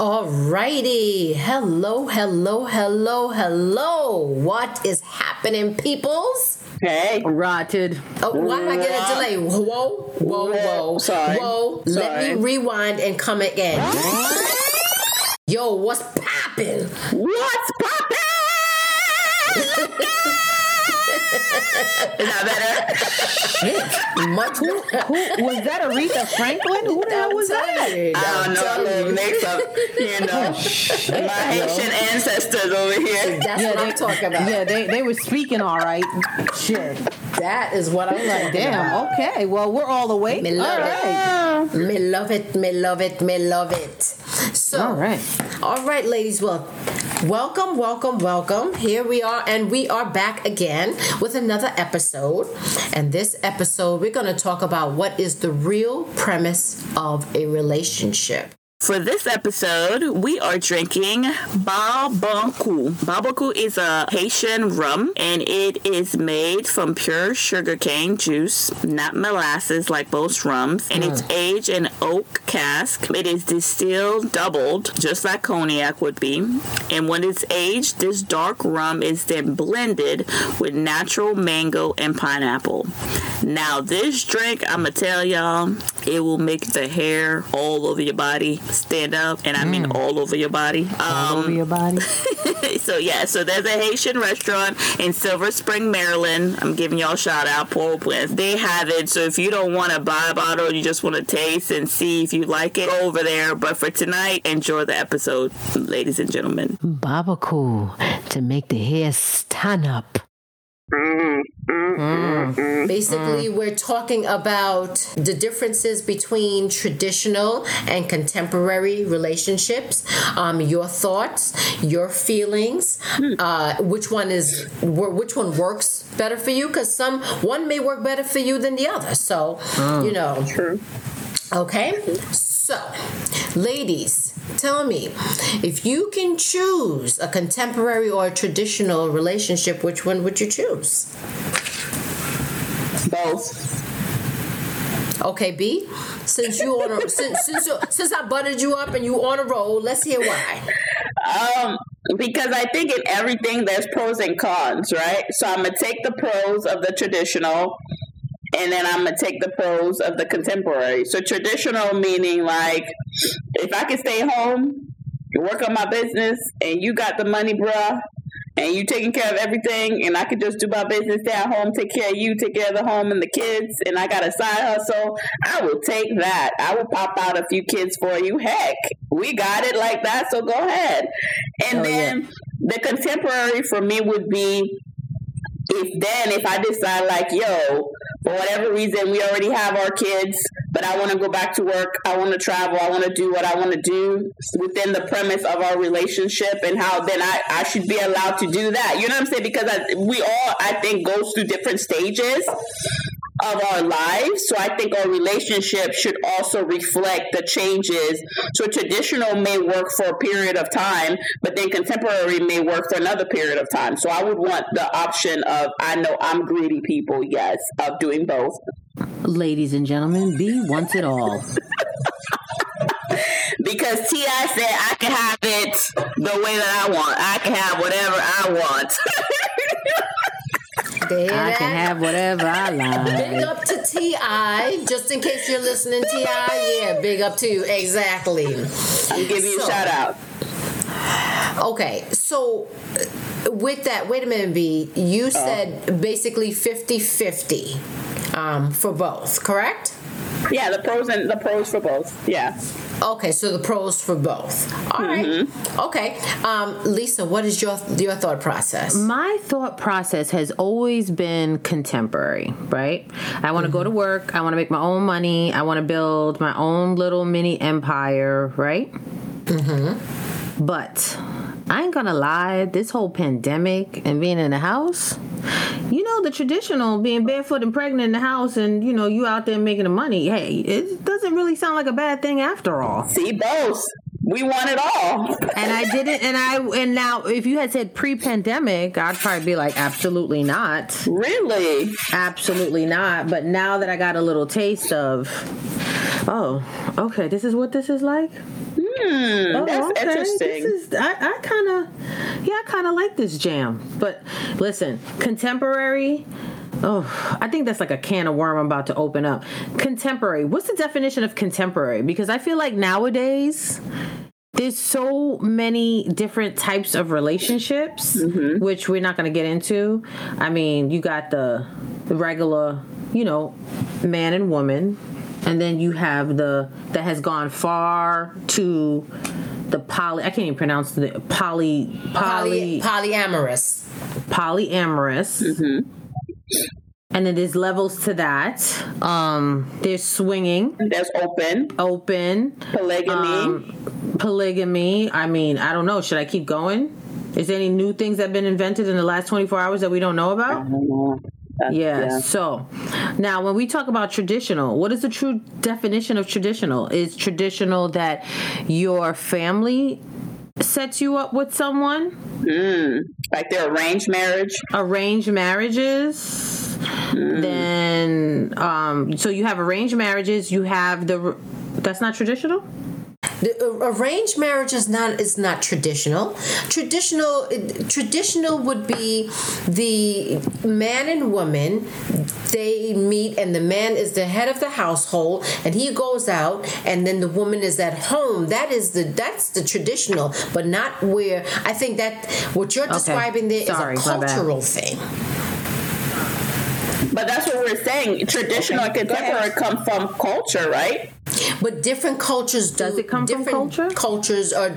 Alrighty. Hello, hello, hello, hello. What is happening, peoples? Hey. Rotted. Oh, why did I get a delay? Whoa, whoa, whoa, whoa. Sorry. Whoa. Let me rewind and come again. Yo, what's poppin'? What's poppin'? Is that better? Much Who was that? Aretha Franklin? Who the hell was that? I don't know, a little mix up, you oh, know. My Haitian ancestors over here. That's what I'm talking about. Yeah, they, they were speaking all right. Shit. That is what I'm talking about. Damn. Okay. Well, we're all awake. Me All love right. Me love it. Me love it. Me love it. So, All right. all right, ladies. Well, welcome, welcome, welcome. Here we are, and we are back again with another episode. And this episode, we're going to talk about what is the real premise of a relationship. For this episode, we are drinking Babaku. Babaku is a Haitian rum and it is made from pure sugarcane juice, not molasses like most rums, and it's mm. aged in oak cask. It is distilled doubled, just like cognac would be. And when it's aged, this dark rum is then blended with natural mango and pineapple. Now, this drink, I'm gonna tell y'all, it will make the hair all over your body stand up, and I mean all over your body. All over Um, your body. so yeah, so there's a Haitian restaurant in Silver Spring, Maryland. I'm giving y'all a shout out, Port au They have it. So if you don't want to buy a bottle, you just want to taste and see if you like it, go over there. But for tonight, enjoy the episode, ladies and gentlemen. Babaku to make the hair stand up. Mm-hmm. Mm-hmm. Mm. Basically, mm. we're talking about the differences between traditional and contemporary relationships, um, your thoughts, your feelings, hmm. uh, which one is which one works better for you? Because some one may work better for you than the other. So mm. you know. True. Okay, so ladies, tell me if you can choose a contemporary or a traditional relationship, which one would you choose? Both. Okay, B. Since you on a, since since since I buttered you up and you on a roll, let's hear why. Um, because I think in everything there's pros and cons, right? So I'm gonna take the pros of the traditional, and then I'm gonna take the pros of the contemporary. So traditional meaning like, if I can stay home, work on my business, and you got the money, bruh. And you taking care of everything, and I could just do my business, stay at home, take care of you, take care of the home and the kids, and I got a side hustle. I will take that. I will pop out a few kids for you. Heck, we got it like that, so go ahead. And Oh, then the contemporary for me would be if then if I decide like, yo, for whatever reason we already have our kids, but I want to go back to work, I want to travel, I want to do what I want to do within the premise of our relationship, and how then I I should be allowed to do that. You know what I'm saying? Because I, we all I think goes through different stages of our lives. So I think our relationship should also reflect the changes. So traditional may work for a period of time, but then contemporary may work for another period of time. So I would want the option of I know I'm greedy people, yes, of doing both. Ladies and gentlemen, B wants it all. Because T.I. said I can have it the way that I want. I can have whatever I want. There I can that. have whatever I like. Big up to T.I., just in case you're listening, Ti. Yeah, big up to you. Exactly. I'm giving you So- a shout out. Okay, so with that, wait a minute, B. You said basically 50-50 um, for both, correct? Yeah, the pros and the pros for both. Yeah. Okay, so the pros for both. All right. Okay, um, Lisa, what is your your thought process? My thought process has always been contemporary, right? I want to go to work. I want to make my own money. I want to build my own little mini empire, right? Mm-hmm. But I ain't gonna lie, this whole pandemic and being in the house, you know, the traditional being barefoot and pregnant in the house and, you know, you out there making the money, hey, it doesn't really sound like a bad thing after all. See both. We want it all. And I didn't, and I, and now if you had said pre pandemic, I'd probably be like, absolutely not. Really? Absolutely not. But now that I got a little taste of, oh, okay, this is what this is like. Hmm. Hmm, that's Oh, okay. interesting. This is, I, I kind of, yeah, I kind of like this jam. But listen, contemporary. Oh, I think that's like a can of worm I'm about to open up. Contemporary. What's the definition of contemporary? Because I feel like nowadays there's so many different types of relationships, Mm-hmm. which we're not going to get into. I mean, you got the the regular, you know, man and woman, and then you have the that has gone far to the poly. I can't even pronounce the poly Poly, poly polyamorous. polyamorous. Mm-hmm. And then there's levels to that. Um, there's swinging, There's open open, polygamy. um, polygamy. I mean, I don't know. Should I keep going? Is there any new things that have been invented in the last 24 hours that we don't know about? That's- Yeah. So now, when we talk about traditional, what is the true definition of traditional? Is traditional that your family sets you up with someone? like their arranged marriage. Arranged marriages. Then, um, so you have arranged marriages. You have the. That's not traditional. The uh, arranged marriage is not is not traditional. Traditional traditional would be the man and woman they meet and the man is the head of the household and he goes out and then the woman is at home. That is the that's the traditional, but not where I think that what you're describing there is Sorry, a cultural thing. But that's what we're saying. Traditional and contemporary come from culture, right? But different cultures do, Does it come from different culture? Cultures are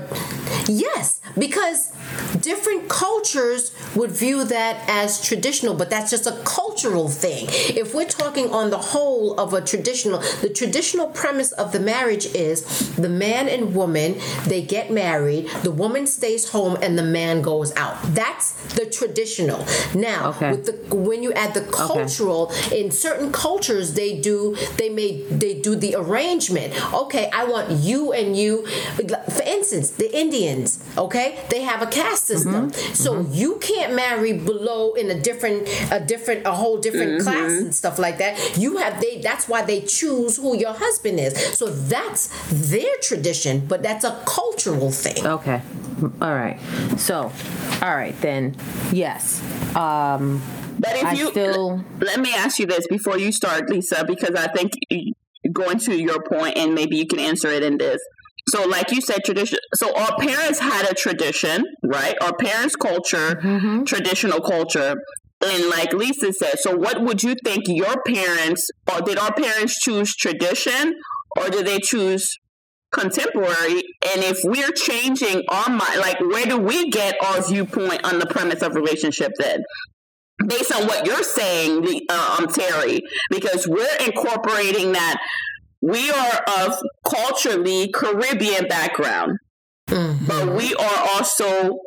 yes, because different cultures would view that as traditional, but that's just a cultural thing. If we're talking on the whole of a traditional, the traditional premise of the marriage is the man and woman they get married, the woman stays home, and the man goes out. That's the traditional. Now, Okay. with the when you add the cultural in certain cultures they do they may they do the arrangement okay i want you and you for instance the indians okay they have a caste system mm-hmm. so mm-hmm. you can't marry below in a different a different a whole different mm-hmm. class and stuff like that you have they that's why they choose who your husband is so that's their tradition but that's a cultural thing Okay. All right. So, all right then. Yes. Um, But if I you still- let me ask you this before you start, Lisa, because I think going to your point, and maybe you can answer it in this. So, like you said, tradition. So, our parents had a tradition, right? Our parents' culture, traditional culture. And like Lisa said, so what would you think your parents, or did our parents choose tradition, or did they choose contemporary? And if we're changing our mind, like where do we get our viewpoint on the premise of relationship then? based on what you're saying, the- uh, um, Terry, because we're incorporating that we are of culturally Caribbean background, Mm-hmm. but we are also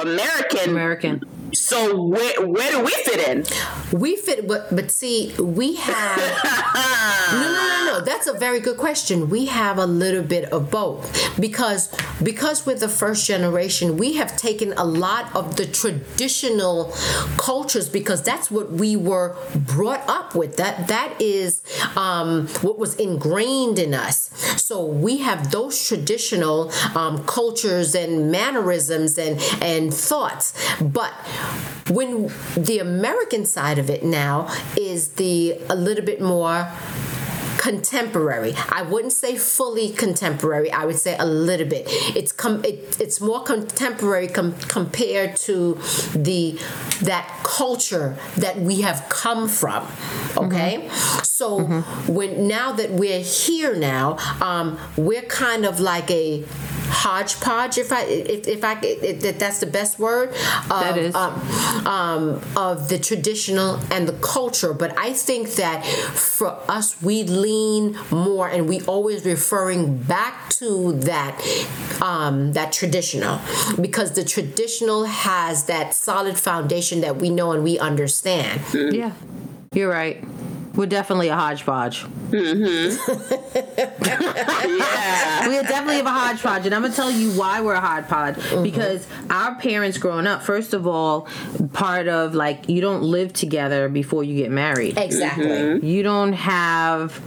American. American. So where where do we fit in? we fit but but see we have No, no, no, no. That's a very good question. We have a little bit of both because because we're the first generation, we have taken a lot of the traditional cultures because that's what we were brought up with. That that is um, what was ingrained in us. So we have those traditional um, cultures and mannerisms and and thoughts, but when the American side of it now is the a little bit more contemporary. I wouldn't say fully contemporary. I would say a little bit. It's com- it, it's more contemporary com- compared to the that culture that we have come from. Okay, so when now that we're here now, um, we're kind of like a hodgepodge if i if, if i if, that's the best word of, That is. um, um, of the traditional and the culture. But I think that for us, we lean more, and we always referring back to that um, that traditional because the traditional has that solid foundation that we know and we understand. Yeah. You're right. We're definitely a hodgepodge. Yeah. Mm-hmm. we are definitely a hodgepodge, and I'm gonna tell you why we're a hodgepodge. Mm-hmm. Because our parents growing up, first of all, part of like you don't live together before you get married. Exactly. You don't have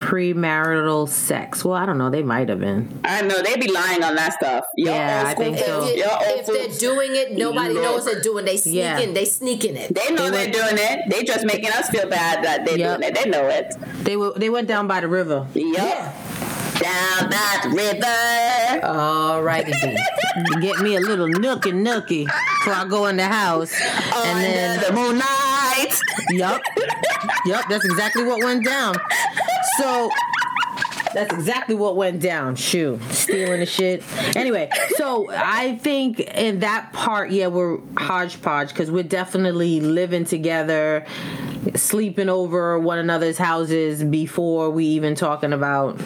premarital sex. Well, I don't know. They might have been. I know they'd be lying on that stuff. Y'all Yeah, I think so. If, y'all if they're doing it, nobody Yeah. knows they're doing. They sneaking. Yeah. They sneaking it. They know they are doing it. They just making us feel bad that they're Yep. doing it. They know it. They were. They went down by the river. Yup. Down that river. All righty. Get me a little nookie nookie before I go in the house, and then Under the moonlight. Yup. Yup, that's exactly what went down. So that's exactly what went down. Shoo, stealing the shit. Anyway, so I think in that part, yeah, we're hodgepodge because we're definitely living together, sleeping over one another's houses before we even talking about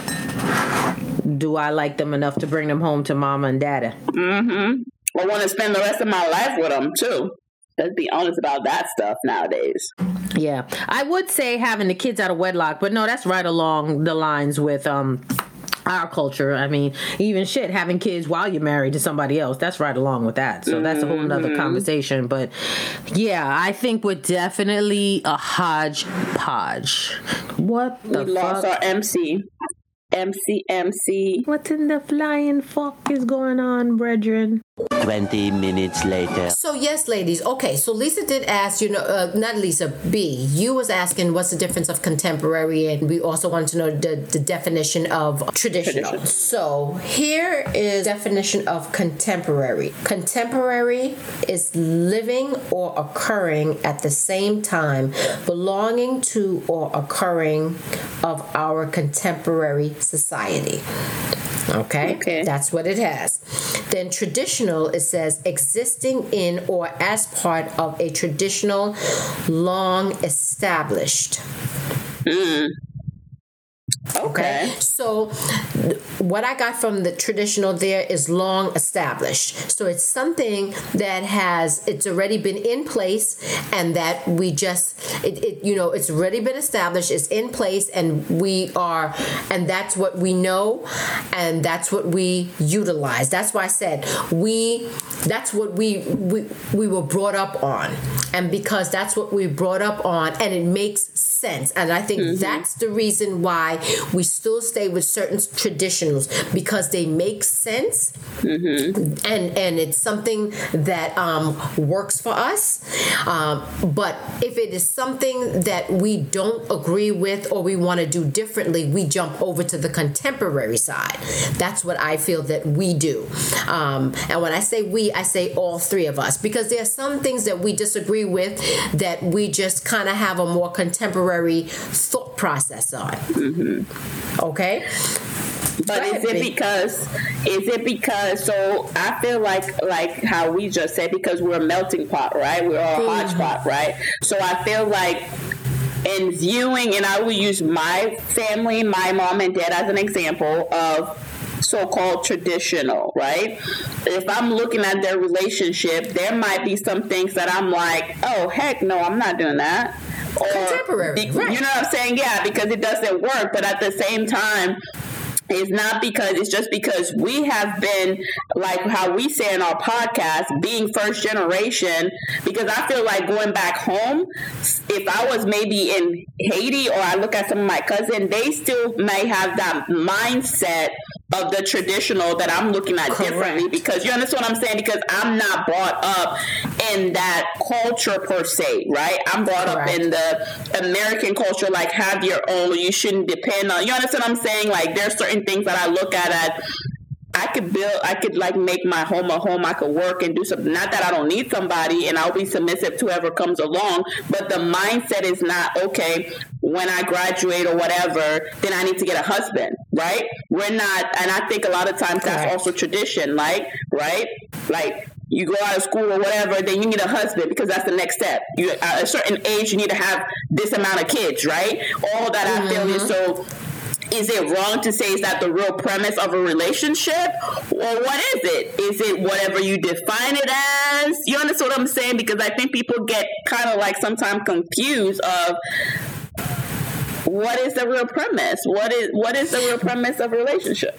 do I like them enough to bring them home to mama and daddy. Mm-hmm. I want to spend the rest of my life with them too. Let's be honest about that stuff nowadays. Yeah, I would say having the kids out of wedlock, but no, that's right along the lines with um our culture. I mean, even shit having kids while you're married to somebody else, that's right along with that. So that's a whole nother conversation. But yeah, I think we're definitely a hodgepodge. What the We lost fuck? our MC. MC, MC. What in the flying fuck is going on, brethren? 20 minutes later. So yes, ladies. Okay, so Lisa did ask. You know, uh, not Lisa. B. You was asking what's the difference of contemporary, and we also wanted to know the, the definition of traditional. Traditional. So here is definition of contemporary. Contemporary is living or occurring at the same time, belonging to or occurring of our contemporary society. Okay? Okay. That's what it has. Then traditional, it says existing in or as part of a traditional, long established. Mm. Okay. So, what I got from the traditional there is long established. So it's something that has it's already been in place, and that we just it, it you know it's already been established. It's in place, and we are, and that's what we know, and that's what we utilize. That's why I said we. That's what we we we were brought up on, and because that's what we brought up on, and it makes sense. And I think that's the reason why we still stay with certain traditionals because they make sense and and it's something that um, works for us. Um, but if it is something that we don't agree with or we want to do differently, we jump over to the contemporary side. That's what I feel that we do. Um, and when I say we, I say all three of us because there are some things that we disagree with that we just kind of have a more contemporary thought process on. Mm-hmm. Okay. But is it because is it because so I feel like like how we just said because we're a melting pot, right? We're all a mm-hmm. hodgepodge, right? So I feel like in viewing and I will use my family, my mom and dad as an example of so-called traditional, right? If I'm looking at their relationship, there might be some things that I'm like, oh heck no, I'm not doing that. Or, uh, Contemporary, be- right. You know what I'm saying? Yeah, because it doesn't work. But at the same time, it's not because it's just because we have been like how we say in our podcast being first generation because i feel like going back home if i was maybe in haiti or i look at some of my cousins they still may have that mindset of the traditional that i'm looking at differently because you understand what i'm saying because i'm not brought up in that culture per se right i'm brought up in the american culture like have your own you shouldn't depend on you understand what i'm saying like there's certain things that i look at as I could build, I could like make my home a home. I could work and do something. Not that I don't need somebody and I'll be submissive to whoever comes along, but the mindset is not, okay, when I graduate or whatever, then I need to get a husband, right? We're not, and I think a lot of times that's also tradition, like, right? Like, you go out of school or whatever, then you need a husband because that's the next step. You at a certain age, you need to have this amount of kids, right? All that I feel is mm-hmm. so is it wrong to say is that the real premise of a relationship or what is it is it whatever you define it as you understand what i'm saying because i think people get kind of like sometimes confused of what is the real premise? What is what is the real premise of relationship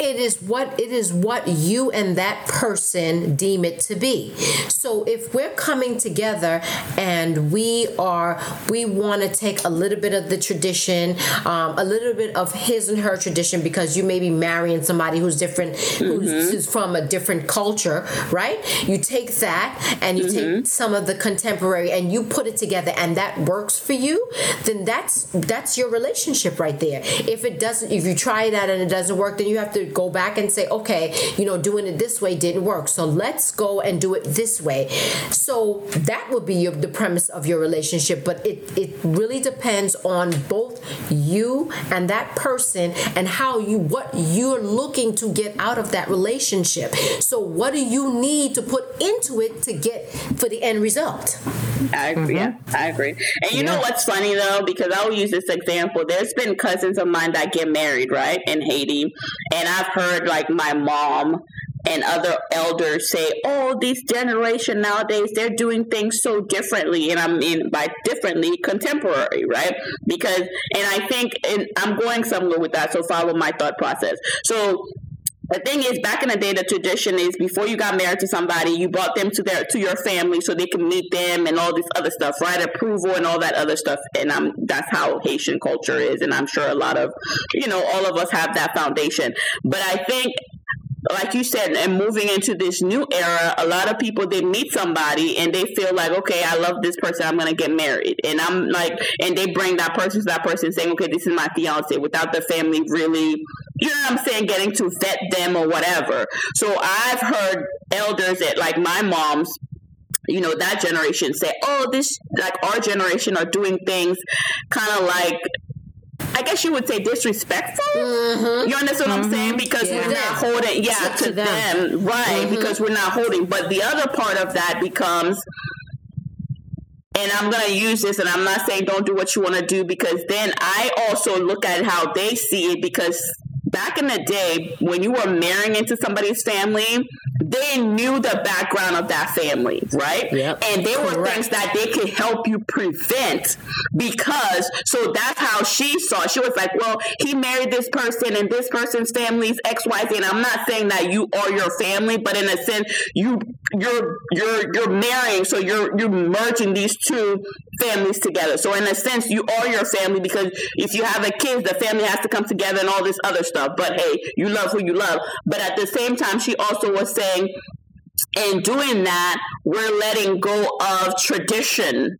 It is what it is what you and that person deem it to be. So if we're coming together and we are we want to take a little bit of the tradition, um, a little bit of his and her tradition because you may be marrying somebody who's different, who's, who's from a different culture, right? You take that and you take some of the contemporary and you put it together and that works for you, then that's that's your relationship right there. If it doesn't, if you try it out and it doesn't work, then you have to go back and say, okay, you know, doing it this way didn't work. So let's go and do it this way. So that would be your, the premise of your relationship, but it it really depends on both you and that person and how you what you're looking to get out of that relationship. So what do you need to put into it to get for the end result? I agree. Mm-hmm. Yeah, I agree. And you know what's funny though, because I'll use this example. There's been cousins of mine that get married, right, in Haiti, and I've heard like my mom and other elders say, "Oh, this generation nowadays they're doing things so differently," and I mean by differently, contemporary, right? Because, and I think, and I'm going somewhere with that, so follow my thought process. So the thing is, back in the day, the tradition is before you got married to somebody, you brought them to their to your family so they can meet them and all this other stuff, right? Approval and all that other stuff. And I'm that's how Haitian culture is, and I'm sure a lot of you know all of us have that foundation. But I think like you said, and moving into this new era, a lot of people they meet somebody and they feel like, okay, I love this person, I'm gonna get married, and I'm like, and they bring that person to that person saying, okay, this is my fiance, without the family really, you know what I'm saying, getting to vet them or whatever. So I've heard elders at like my mom's you know that generation say oh this like our generation are doing things kind of like I guess you would say disrespectful. Mm-hmm. You understand what I'm saying? Mm-hmm. Because we're not holding, yeah, to, to them. them, right? Mm-hmm. Because we're not holding. But the other part of that becomes, and I'm gonna use this, and I'm not saying don't do what you want to do because then I also look at how they see it because back in the day when you were marrying into somebody's family they knew the background of that family right Yep. and there were things that they could help you prevent because so that's how she saw it. she was like well he married this person and this person's family's xyz and i'm not saying that you are your family but in a sense you you're you're you're marrying so you're you're merging these two families together so in a sense you are your family because if you have a kid the family has to come together and all this other stuff but hey you love who you love but at the same time she also was saying in doing that we're letting go of tradition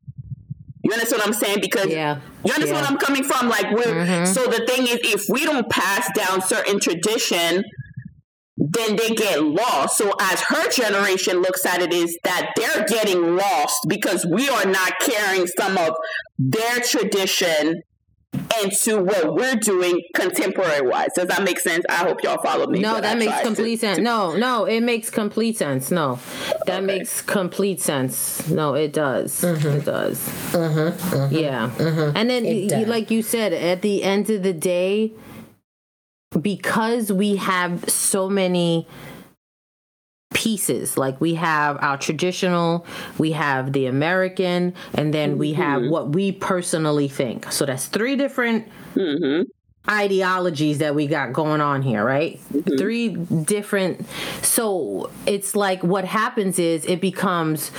you understand what I'm saying? Because Yeah. you understand Yeah. where I'm coming from. Like we're mm-hmm. so the thing is, if we don't pass down certain tradition, then they get lost. So as her generation looks at it, is that they're getting lost because we are not carrying some of their tradition into what we're doing contemporary wise. Does that make sense? I hope y'all follow me. No, that I makes tried to- complete sense. No, no, it makes complete sense. No, that makes complete sense. No, it does. Mm-hmm. It does. Mm-hmm. Mm-hmm. Yeah. And then, y- like you said, at the end of the day, because we have so many pieces like we have our traditional we have the american and then we have mm-hmm. what we personally think. So that's three different mm-hmm. Ideologies that we got going on here, right? Mm-hmm. Three different. So it's like what happens is it becomes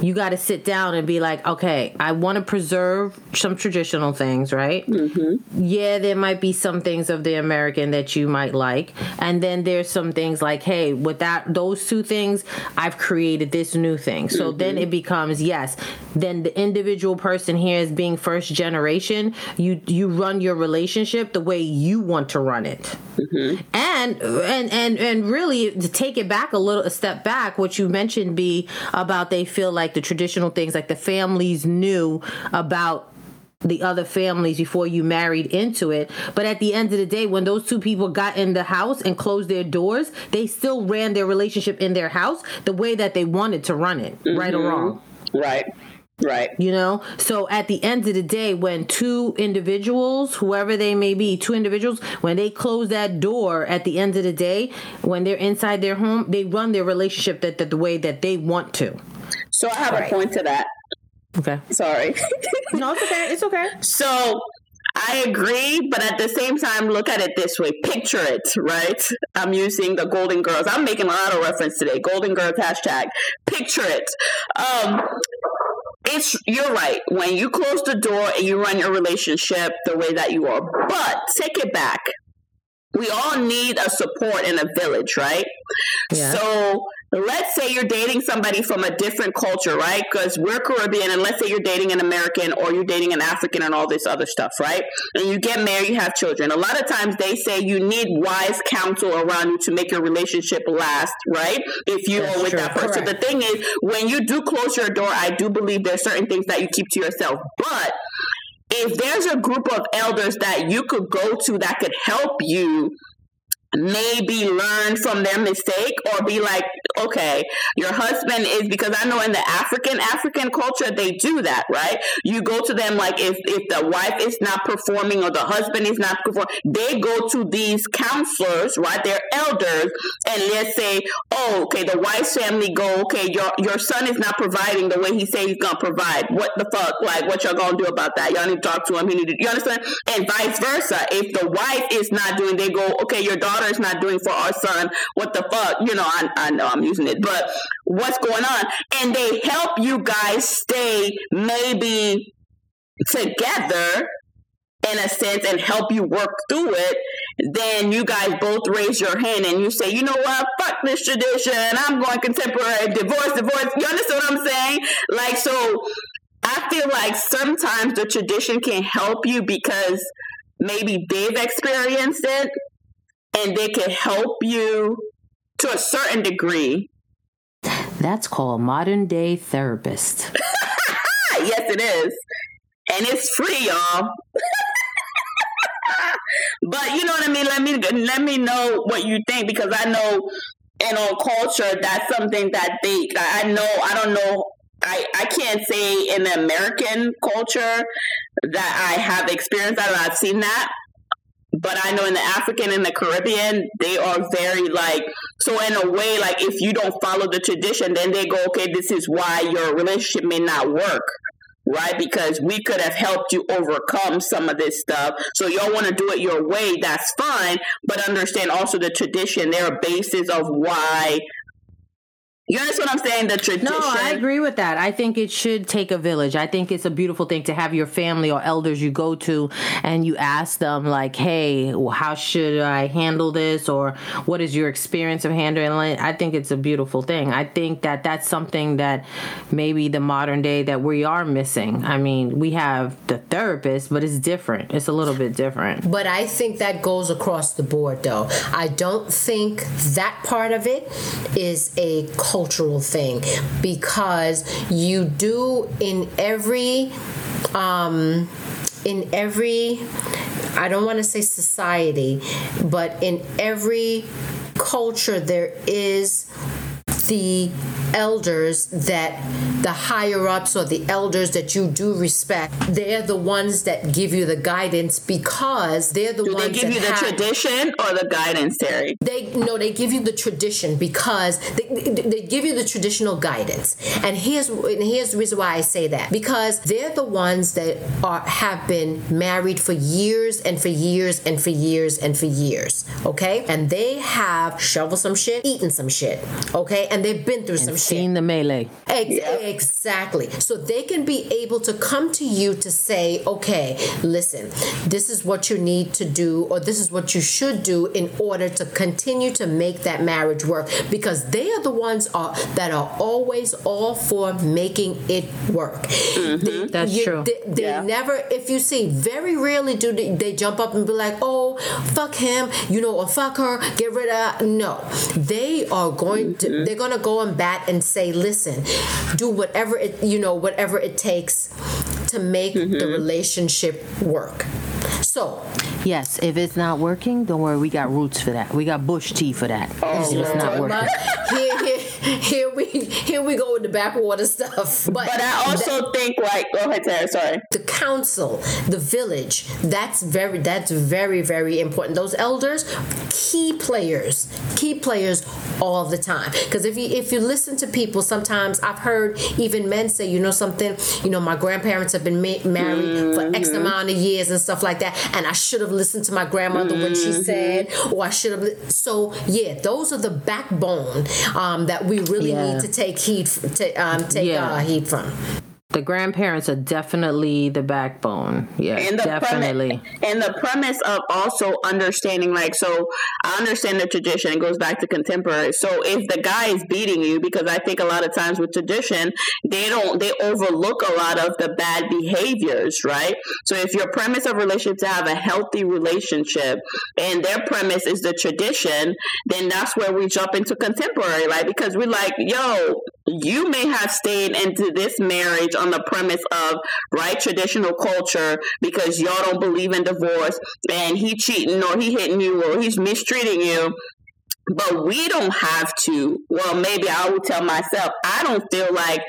you got to sit down and be like, okay, I want to preserve some traditional things, right? Mm-hmm. Yeah, there might be some things of the American that you might like, and then there's some things like, hey, with that those two things, I've created this new thing. So mm-hmm. then it becomes yes. Then the individual person here is being first generation. You you run your relationship the way you want to run it, mm-hmm. and and and and really to take it back a little a step back. What you mentioned be about they feel like the traditional things like the families knew about the other families before you married into it. But at the end of the day, when those two people got in the house and closed their doors, they still ran their relationship in their house the way that they wanted to run it, right or mm-hmm. wrong. Right. Right. You know? So at the end of the day, when two individuals, whoever they may be, two individuals, when they close that door at the end of the day, when they're inside their home, they run their relationship that, that the way that they want to. So I have Right. a point to that. Okay. Sorry. No, it's okay. It's okay. So I agree, but at the same time, look at it this way. Picture it, right? I'm using the Golden Girls. I'm making a lot of reference today. Golden Girls hashtag. Picture it. Um, it's you're right. When you close the door and you run your relationship the way that you are, but take it back. We all need a support in a village, right? Yeah. So let's say you're dating somebody from a different culture, right? Because we're Caribbean, and let's say you're dating an American or you're dating an African and all this other stuff, right? And you get married, you have children. A lot of times they say you need wise counsel around you to make your relationship last, right? If you That's are with true. that person. Correct. The thing is, when you do close your door, I do believe there's certain things that you keep to yourself, but if there's a group of elders that you could go to that could help you maybe learn from their mistake or be like okay your husband is because i know in the african african culture they do that right? You go to them like if if the wife is not performing or the husband is not performing they go to these counselors right? They're elders and let's say oh okay the wife's family go okay your your son is not providing the way he say he's gonna provide. What the fuck? Like what y'all gonna do about that? Y'all need to talk to him. He need to you understand? And vice versa. If the wife is not doing they go okay your daughter is not doing for our son. What the fuck? You know I, I know i'm using it but what's going on? And they help you guys stay maybe together in a sense and help you work through it, then you guys both raise your hand and you say, you know what, fuck this tradition, I'm going contemporary, divorce, divorce. You understand what I'm saying? Like, so I feel like sometimes the tradition can help you because maybe they've experienced it and they can help you to a certain degree. That's called modern day therapist. Yes, it is. And it's free, y'all. but you know what I mean. Let me let me know what you think because I know in our culture that's something that they. I know. I don't know. I I can't say in the American culture that I have experienced that I've seen that. But I know in the African and the Caribbean, they are very like so. In a way, like if you don't follow the tradition, then they go, okay, this is why your relationship may not work right? Because we could have helped you overcome some of this stuff. So y'all want to do it your way, that's fine, but understand also the tradition. There are bases of why. You understand what I'm saying? The tradition. No, I agree with that. I think it should take a village. I think it's a beautiful thing to have your family or elders you go to and you ask them, like, hey, how should I handle this? Or what is your experience of handling it? I think it's a beautiful thing. I think that that's something that maybe the modern day that we are missing. I mean, we have the therapist, but it's different. It's a little bit different. But I think that goes across the board, though. I don't think that part of it is a cultural thing because you do in every, um, in every, I don't want to say society, but in every culture there is the elders that the higher ups or the elders that you do respect they're the ones that give you the guidance because they're the Do ones they give that you the have, tradition or the guidance, Terry? they no they give you the tradition because they, they, give you the traditional guidance. And here's and here's the reason why i say that. Because they're the ones that are have been married for years and for years and for years and for years okay? And they have shoveled some shit eaten some shit okay and they've been through some shit Seen the melee. Ex- Exactly. So they can be able to come to you to say, okay, listen, this is what you need to do, or this is what you should do in order to continue to make that marriage work, because they are the ones are, that are always all for making it work. Mm-hmm. They- That's you- true. They, they Yeah. never, if you see, very rarely do they, they jump up and be like, oh, fuck him, you know, or fuck her, get rid of. No, they are going to, mm-hmm. they're going to go and bat and say, listen, do whatever it, you know, whatever it takes to make the mm-hmm. relationship work. So, Yes, if it's not working, don't worry. We got roots for that. We got bush tea for that. Oh, if it's not working. here, here, here we here we go with the backwater stuff. But, But I also think like go ahead, Terry, sorry. the council, the village, that's very that's very very important. Those elders, key players, key players all the time. Because if you if you listen to people, sometimes I've heard even men say, you know something, you know my grandparents have been ma- married for X mm-hmm. amount of years and stuff like that, and I should have listened to my grandmother when she said, or I should have. li- So yeah, those are the backbone um, that we really Yeah. need to take heed to, um, take Yeah. uh, heed from. The grandparents are definitely the backbone. Yeah, and the definitely. premise and the premise of also understanding like so i understand the tradition it goes back to contemporary so if the guy is beating you because i think a lot of times with tradition they don't they overlook a lot of the bad behaviors right so if your premise of relationship to have a healthy relationship and their premise is the tradition then that's where we jump into contemporary right because we're like yo you may have stayed into this marriage on the premise of right traditional culture because y'all don't believe in divorce and he cheating or he hitting you or he's mistreating you. But we don't have to. Well maybe i will tell myself i don't feel like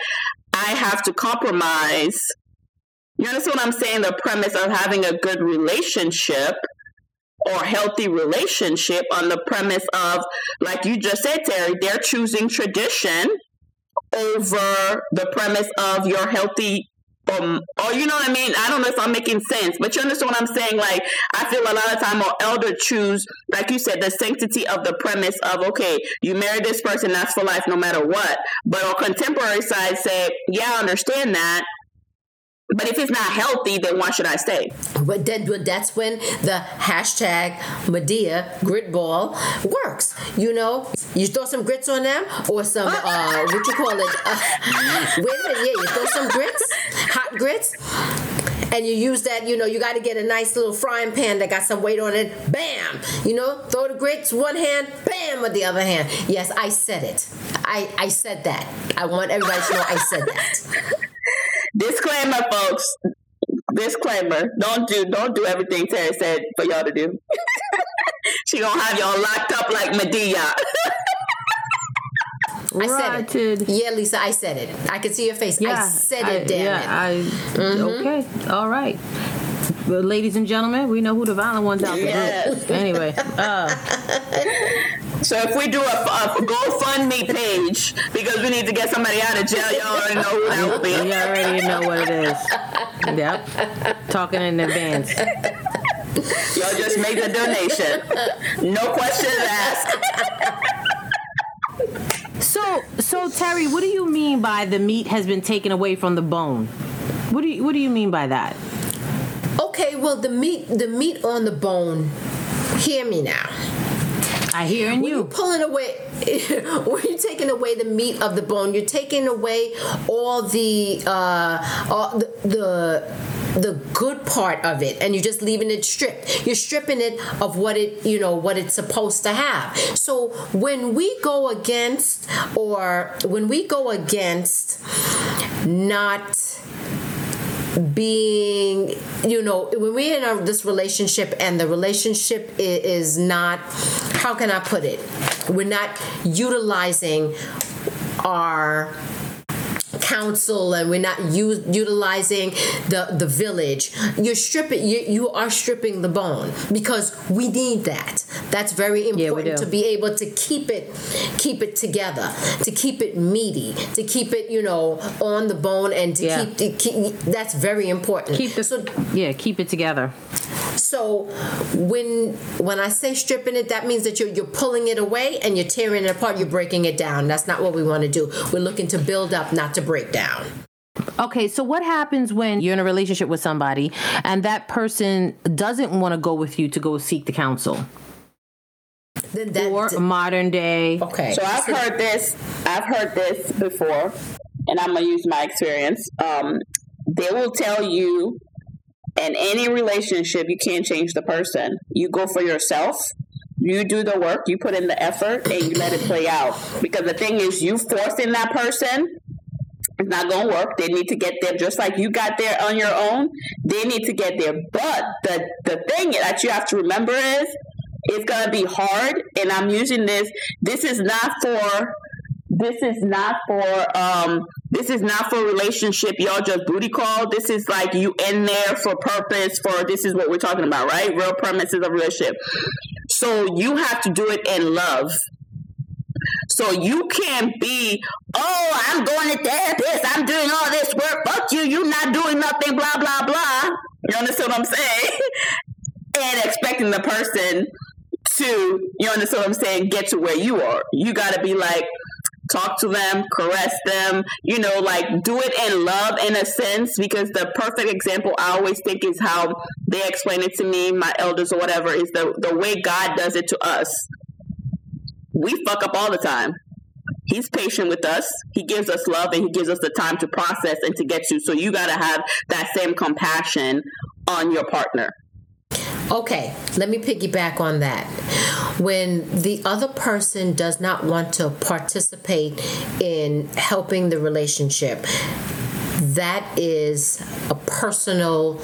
i have to compromise. You understand what i'm saying? The premise of having a good relationship or healthy relationship on the premise of like you just said terry they're choosing tradition over the premise of your healthy um or you know what I mean? I don't know if I'm making sense, but you understand what I'm saying? Like I feel a lot of time our elder choose, like you said, the sanctity of the premise of okay, you marry this person, that's for life no matter what. But our contemporary side say, Yeah, I understand that. But if it's not healthy, then why should I stay? But then but that's when the hashtag Madea grit ball works. You know, you throw some grits on them or some uh, what you call it? Uh, wait a minute, yeah, you throw some grits, hot grits. And you use that, you know, you got to get a nice little frying pan that got some weight on it. Bam! You know, throw the grits one hand, bam with the other hand. Yes, I said it. I, I said that. I want everybody to know I said that. Disclaimer, folks. Disclaimer. Don't do don't do everything Terry said for y'all to do. she gonna have y'all locked up like Madea. I said Rotted. it. Yeah, Lisa, I said it. I can see your face. I said it, damn yeah, it. Mm-hmm. I, Okay, all right. Well, ladies and gentlemen, we know who the violent ones out there. Yes. Anyway, uh, So if we do a, a GoFundMe page because we need to get somebody out of jail, y'all already know who that will you be. already know what it is. Yep, talking in advance. Y'all just make the donation. No questions asked. So, so Terry, what do you mean by the meat has been taken away from the bone? What do you What do you mean by that? Okay, well the meat the meat on the bone. Hear me now. I hear When you're pulling away when you're taking away the meat of the bone, you're taking away all the uh all the, the the good part of it and you're just leaving it stripped. You're stripping it of what it you know what it's supposed to have. So when we go against or when we go against not being you know when we're in a, this relationship and the relationship i- is not how can i put it? We're not utilizing our council and we're not u- utilizing the the village you're stripping you, you are stripping the bone because we need that that's very important do. to be able to keep it keep it together to keep it meaty to keep it you know on the bone and to Yeah. keep, to keep that's very important Keep the so yeah, keep it together. so when when I say stripping it, that means that you're you're pulling it away and you're tearing it apart. You're breaking it down. That's not what we want to do. We're looking to build up, not to break down. Okay, so what happens when you're in a relationship with somebody and that person doesn't want to go with you to go seek the counsel? Then that Or modern day. okay. So I've heard this. I've heard this before, and I'm gonna use my experience. Um, they will tell you, in any relationship, you can't change the person. You go for yourself. You do the work. You put in the effort, and you let it play out. Because the thing is, you forcing that person. It's not gonna work. They need to get there just like you got there on your own. They need to get there. But the the thing that you have to remember is it's gonna be hard and i'm using this this is not for this is not for um this is not for relationship y'all just booty call this is like you in there for purpose for this is what we're talking about right real premises of relationship so you have to do it in love So you can't be, oh, I'm going to therapist. I'm doing all this work. Fuck you. You're not doing nothing. Blah blah blah. You understand what I'm saying? and expecting the person to, you understand what I'm saying, get to where you are. You got to be like, talk to them, caress them, you know, like do it in love in a sense. Because the perfect example I always think is how they explain it to me, my elders or whatever, is the, the way God does it to us. We fuck up all the time. He's patient with us. He gives us love and he gives us the time to process and to get to. So you got to have that same compassion on your partner. Okay, let me piggyback on that. When the other person does not want to participate in helping the relationship, that is a personal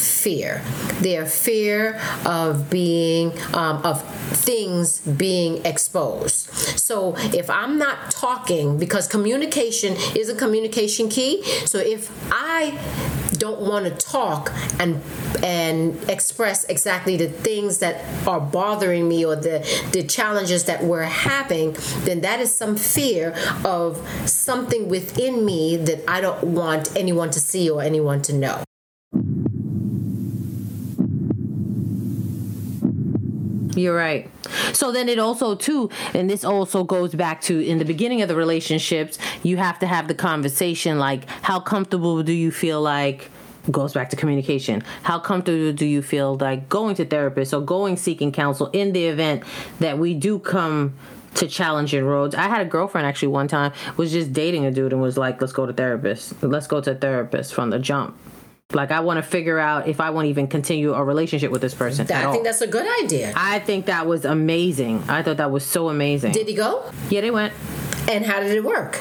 fear. Their fear of being, um, of things being exposed. So if I'm not talking, because communication is a communication key. So if I don't want to talk and and express exactly the things that are bothering me or the the challenges that we're having, then that is some fear of something within me that I don't want anyone to see or anyone to know. You're right. So then it also too, and this also goes back to in the beginning of the relationships, you have to have the conversation like how comfortable do you feel like goes back to communication. How comfortable do you feel like going to therapists or going seeking counsel in the event that we do come to challenging roads. I had a girlfriend actually one time was just dating a dude and was like, "Let's go to therapist. Let's go to therapist from the jump." Like I want to figure out if I want to even continue a relationship with this person. I think all. that's a good idea. I think that was amazing. I thought that was so amazing. Did he go? yeah, they went. And how did it work?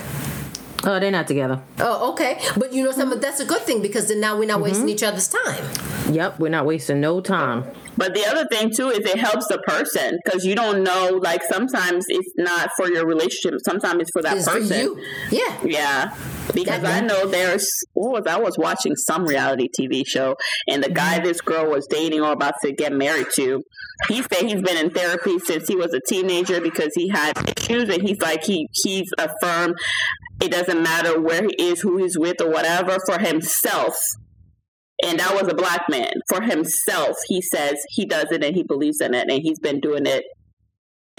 Oh, they're not together. Oh, okay. But you know something that's a good thing because then now we're not mm-hmm. wasting each other's time. Yep, we're not wasting no time. But the other thing too is it helps the person because you don't know. Like sometimes it's not for your relationship. Sometimes it's for that It's for person. you. Yeah. Yeah, because I know there's. What was I was watching some reality TV show, and the Mm-hmm. guy this girl was dating or about to get married to, he said he's been in therapy since he was a teenager because he had issues, and he's like he he's affirmed it doesn't matter where he is, who he's with, or whatever for himself. And that was a black man for himself. He says he does it and he believes in it, and he's been doing it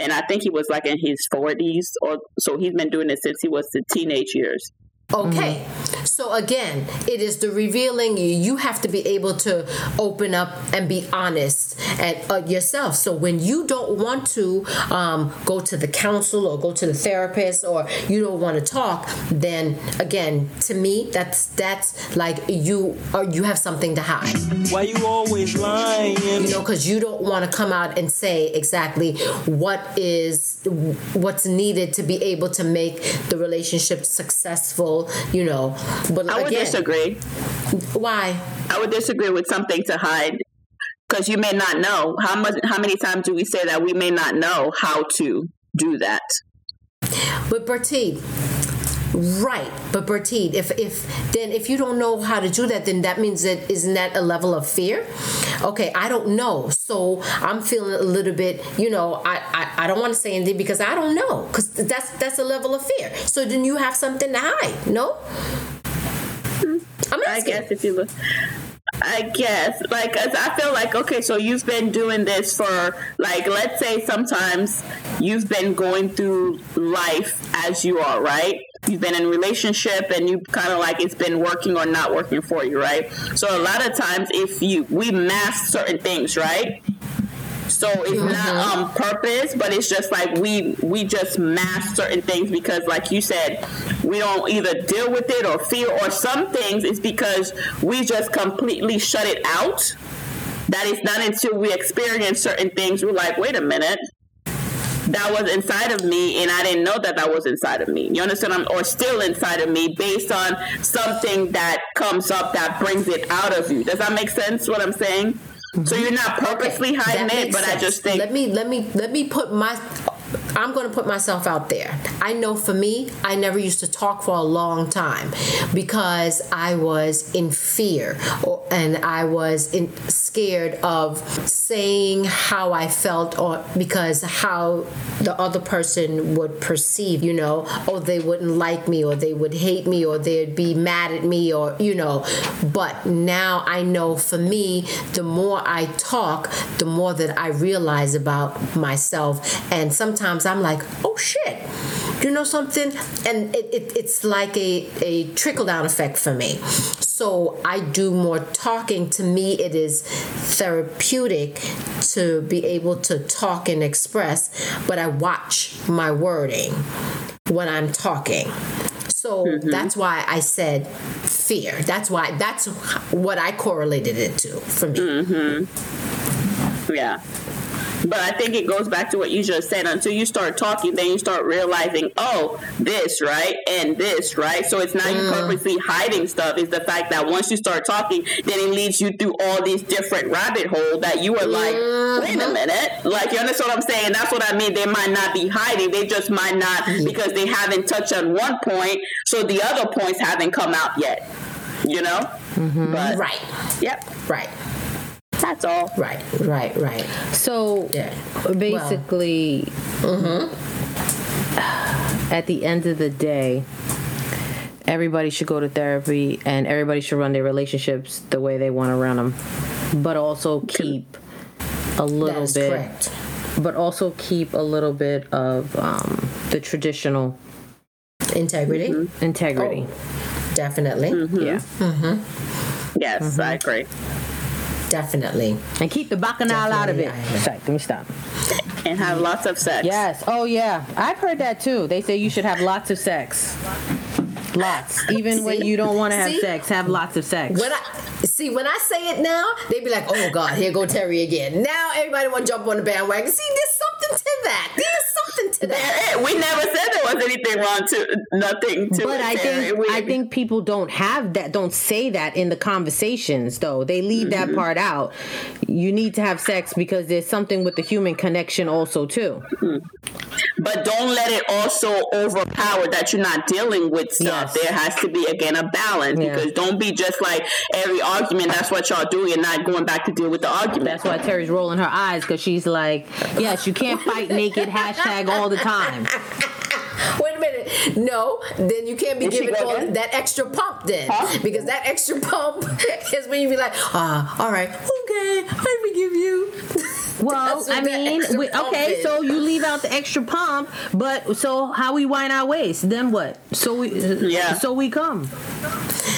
and I think he was like in his forties, or so he's been doing it since he was the teenage years. Okay. So again, it is the revealing you. You have to be able to open up and be honest at uh, yourself. So when you don't want to um, go to the counsel or go to the therapist or you don't want to talk, then again, to me, that's that's like you or you have something to hide. Why you always lying? You know, because you don't want to come out and say exactly what is what's needed to be able to make the relationship successful. You know, but I would again, disagree. why? I would disagree with something to hide because you may not know how much. How many times do we say that we may not know how to do that? But Bertie, right? But Bertie, if if then if you don't know how to do that, then that means that isn't that a level of fear? Okay, I don't know, so I'm feeling a little bit. You know, I I, I don't want to say anything because I don't know because that's that's a level of fear. So then you have something to hide. No, hmm. I'm I asking. guess if you look. I guess, like, I feel like, okay, so you've been doing this for, like, let's say sometimes you've been going through life as you are, right? You've been in relationship and you kind of like it's been working or not working for you, right? So a lot of times, if you, we mask certain things, right? So it's mm-hmm. not on purpose, but it's just like we we just mask certain things because, like you said, we don't either deal with it or feel, or some things it's because we just completely shut it out. That is not until we experience certain things we're like, wait a minute, that was inside of me, and I didn't know that that was inside of me. You understand? I'm, or still inside of me, based on something that comes up that brings it out of you. Does that make sense? What I'm saying? So you're not purposely hiding it, but I just think let me let me let me put my I'm going to put myself out there. I know for me, I never used to talk for a long time because I was in fear and I was in, scared of saying how I felt or because how the other person would perceive, you know, oh, they wouldn't like me or they would hate me or they'd be mad at me or, you know. But now I know for me, the more I talk, the more that I realize about myself. And sometimes I'm like, oh shit, you know something? And it, it, it's like a, a trickle down effect for me. So I do more talking. To me, it is therapeutic to be able to talk and express, but I watch my wording when I'm talking. So mm-hmm. that's why I said fear. That's why that's what I correlated it to for me. Mm-hmm. Yeah. But I think it goes back to what you just said. Until you start talking, then you start realizing, oh, this, right? And this, right? So it's not you mm. purposely hiding stuff. It's the fact that once you start talking, then it leads you through all these different rabbit holes that you are like, mm-hmm. wait a minute. Like, you understand what I'm saying? That's what I mean. They might not be hiding. They just might not, mm-hmm. because they haven't touched on one point, so the other points haven't come out yet. You know? Mm-hmm. But, Right, Yep. right, That's all. right, right, right. So Yeah. basically, mm-hmm. at the end of the day, everybody should go to therapy and everybody should run their relationships the way they want to run them, but also keep a little That's bit, correct. but also keep a little bit of um, the traditional Integrity, mm-hmm. integrity. Oh, definitely, mm-hmm. Yeah, Yes, I agree. Definitely. and keep the bacchanal out of it. Definitely, Sorry, let me stop. And have lots of sex. Yes. Oh, yeah. I've heard that too. They say you should have lots of sex. Lots. Even when you don't want to have See? sex, have lots of sex. When I see when I say it now, they'd be like, "Oh God, here go Terry again." Now everybody want to jump on the bandwagon. See, there's something to that. There's We never said there was anything wrong to nothing to but I think We- I think people don't have that, don't say that in the conversations though. They leave that mm-hmm. part out. You need to have sex because there's something with the human connection also too. Mm-hmm. But don't let it also overpower that you're not dealing with stuff. Yes. There has to be again a balance Yeah. because don't be just like every argument. That's what y'all doing and not going back to deal with the argument. That's why Terry's rolling her eyes because she's like, yes, you can't fight naked hashtag all the time. Wait a minute. No, then you can't be Is giving all going? that extra pump then, Huh? because that extra pump is when you be like, ah, all right, okay, I forgive you. Well, I mean, we, okay, is. so you leave out the extra pump, but so how we wind our waist? Then what? So we, Yeah. so we come.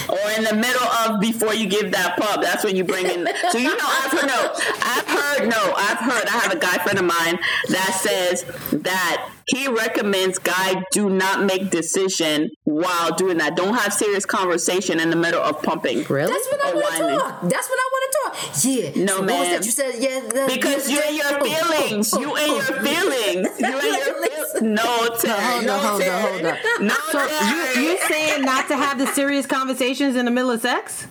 or in the middle of before you give that pub, that's when you bring in. So you know, I've heard no, I've heard no, I've heard. I have a guy friend of mine that says that he recommends guy do not make decision while doing that. Don't have serious conversation in the middle of pumping. Really? That's what I want to talk. That's what I want to talk. Yeah. No, so What was that you said? Yeah. the- Because you're in your Oh, oh, feelings. oh, oh. You in your oh. feelings. You in your feelings. No, Terry. hold no, on, hold on, hold on. No, So you you saying not to have the serious conversations in the middle of sex?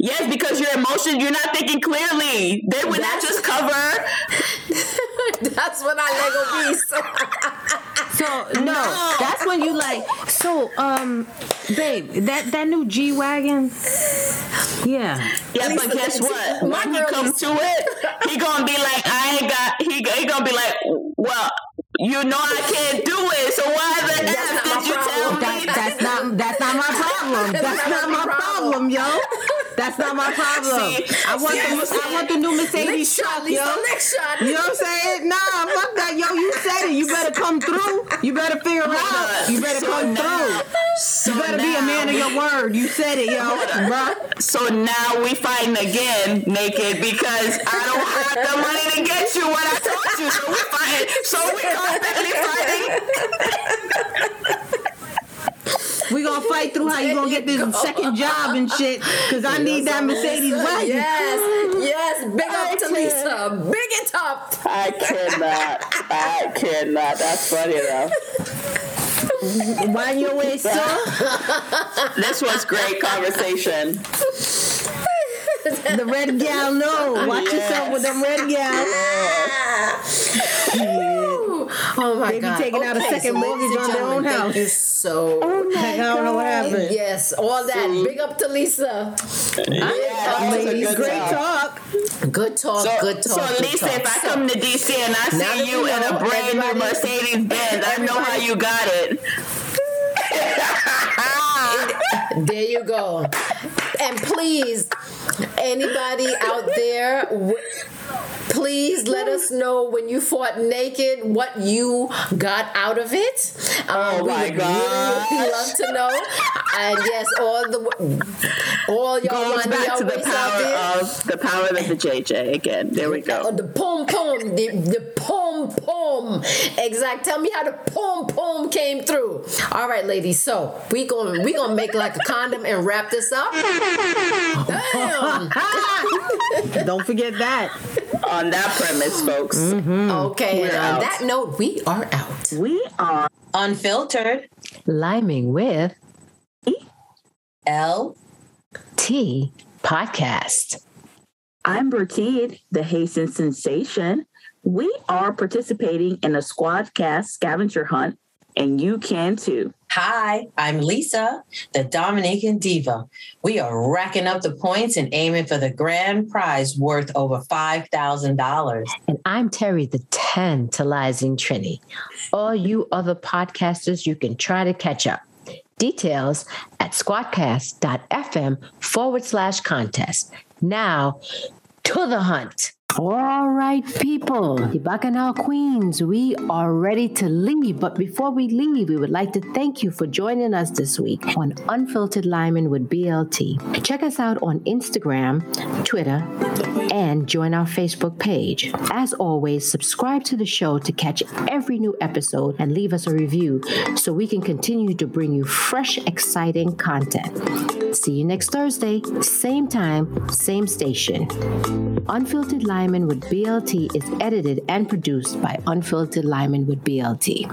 Yes, because your emotions, you're not thinking clearly. They would not just cover. That's what I Lego beast. So no, that's when you like. So um, babe, that that new G wagon. Yeah. Yeah, but guess what? When he comes to it, he gonna be like, I ain't got. He he gonna be like, well, you know I can't do it. So why the That's f did you tell me? That, that's not that's not my problem. That's not my problem, yo. That's not my problem. See, I want see, the I want the new Mercedes shot, truck, Lisa, yo. lick shot. You know what I'm saying? Nah, fuck that, yo. You said it. You better come through. You better figure it out. You better So come now- through. So You better be a man of your word. You said it, yo. Bruh. So now we fighting again naked because I don't have the money to get you what I told you. So we fighting. So we constantly fighting. We gonna fight through how you gonna get this second job and shit. Cause I need that Mercedes wagon. Yes, yes. Big up to can't. Lisa. Big it up. I cannot. I cannot. That's funny enough. Wind your waist up. This was great conversation. The red gal, no. Watch yourself with them red gal. Ah. Ooh. Oh my They be God. taking out a second ladies mortgage on their own house. Thank you so oh Heck, I don't know what happened. Yes, all that. Big up to Lisa. Big up that was to a Lisa. good Great talk. Good talk. So, good talk. so good Lisa, talk. if I come to DC and I Now see you we in a brand new Mercedes Benz, I know how you got it. There you go. And please, anybody out there, please let us know when you fought naked what you got out of it. Um, Oh we my would really, really love to know. And yes, all the all y'all Goes want back to the power of the power of the JJ again. There we Oh, go. the pom pom, the, the pom pom. Exact. Tell me how the pom pom came through. All right, ladies. So we going we gonna make like a condom and wrap this up. Damn. Don't forget that. On that premise, folks, mm-hmm. Okay. We're on out. that note, we are out. we are Unfiltered. Liming with L. T podcast. I'm Bertide, the Haitian sensation. We are participating in a Squadcast scavenger hunt, and you can too. Hi, I'm Lisa, the Dominican diva. We are racking up the points and aiming for the grand prize worth over $5,000. And I'm Terry, the tantalizing Trini. All you other podcasters, you can try to catch up. Details at squadcast.fm forward slash contest. Now, to the hunt. All right, people, the Bacchanal Queens, we are ready to leave. But before we leave, we would like to thank you for joining us this week on Unfiltered Liming with BLT. Check us out on Instagram, Twitter, and join our Facebook page. As always, subscribe to the show to catch every new episode and leave us a review so we can continue to bring you fresh, exciting content. See you next Thursday, same time, same station. Unfiltered Liming with BLT is edited and produced by Unfiltered Liming with BLT.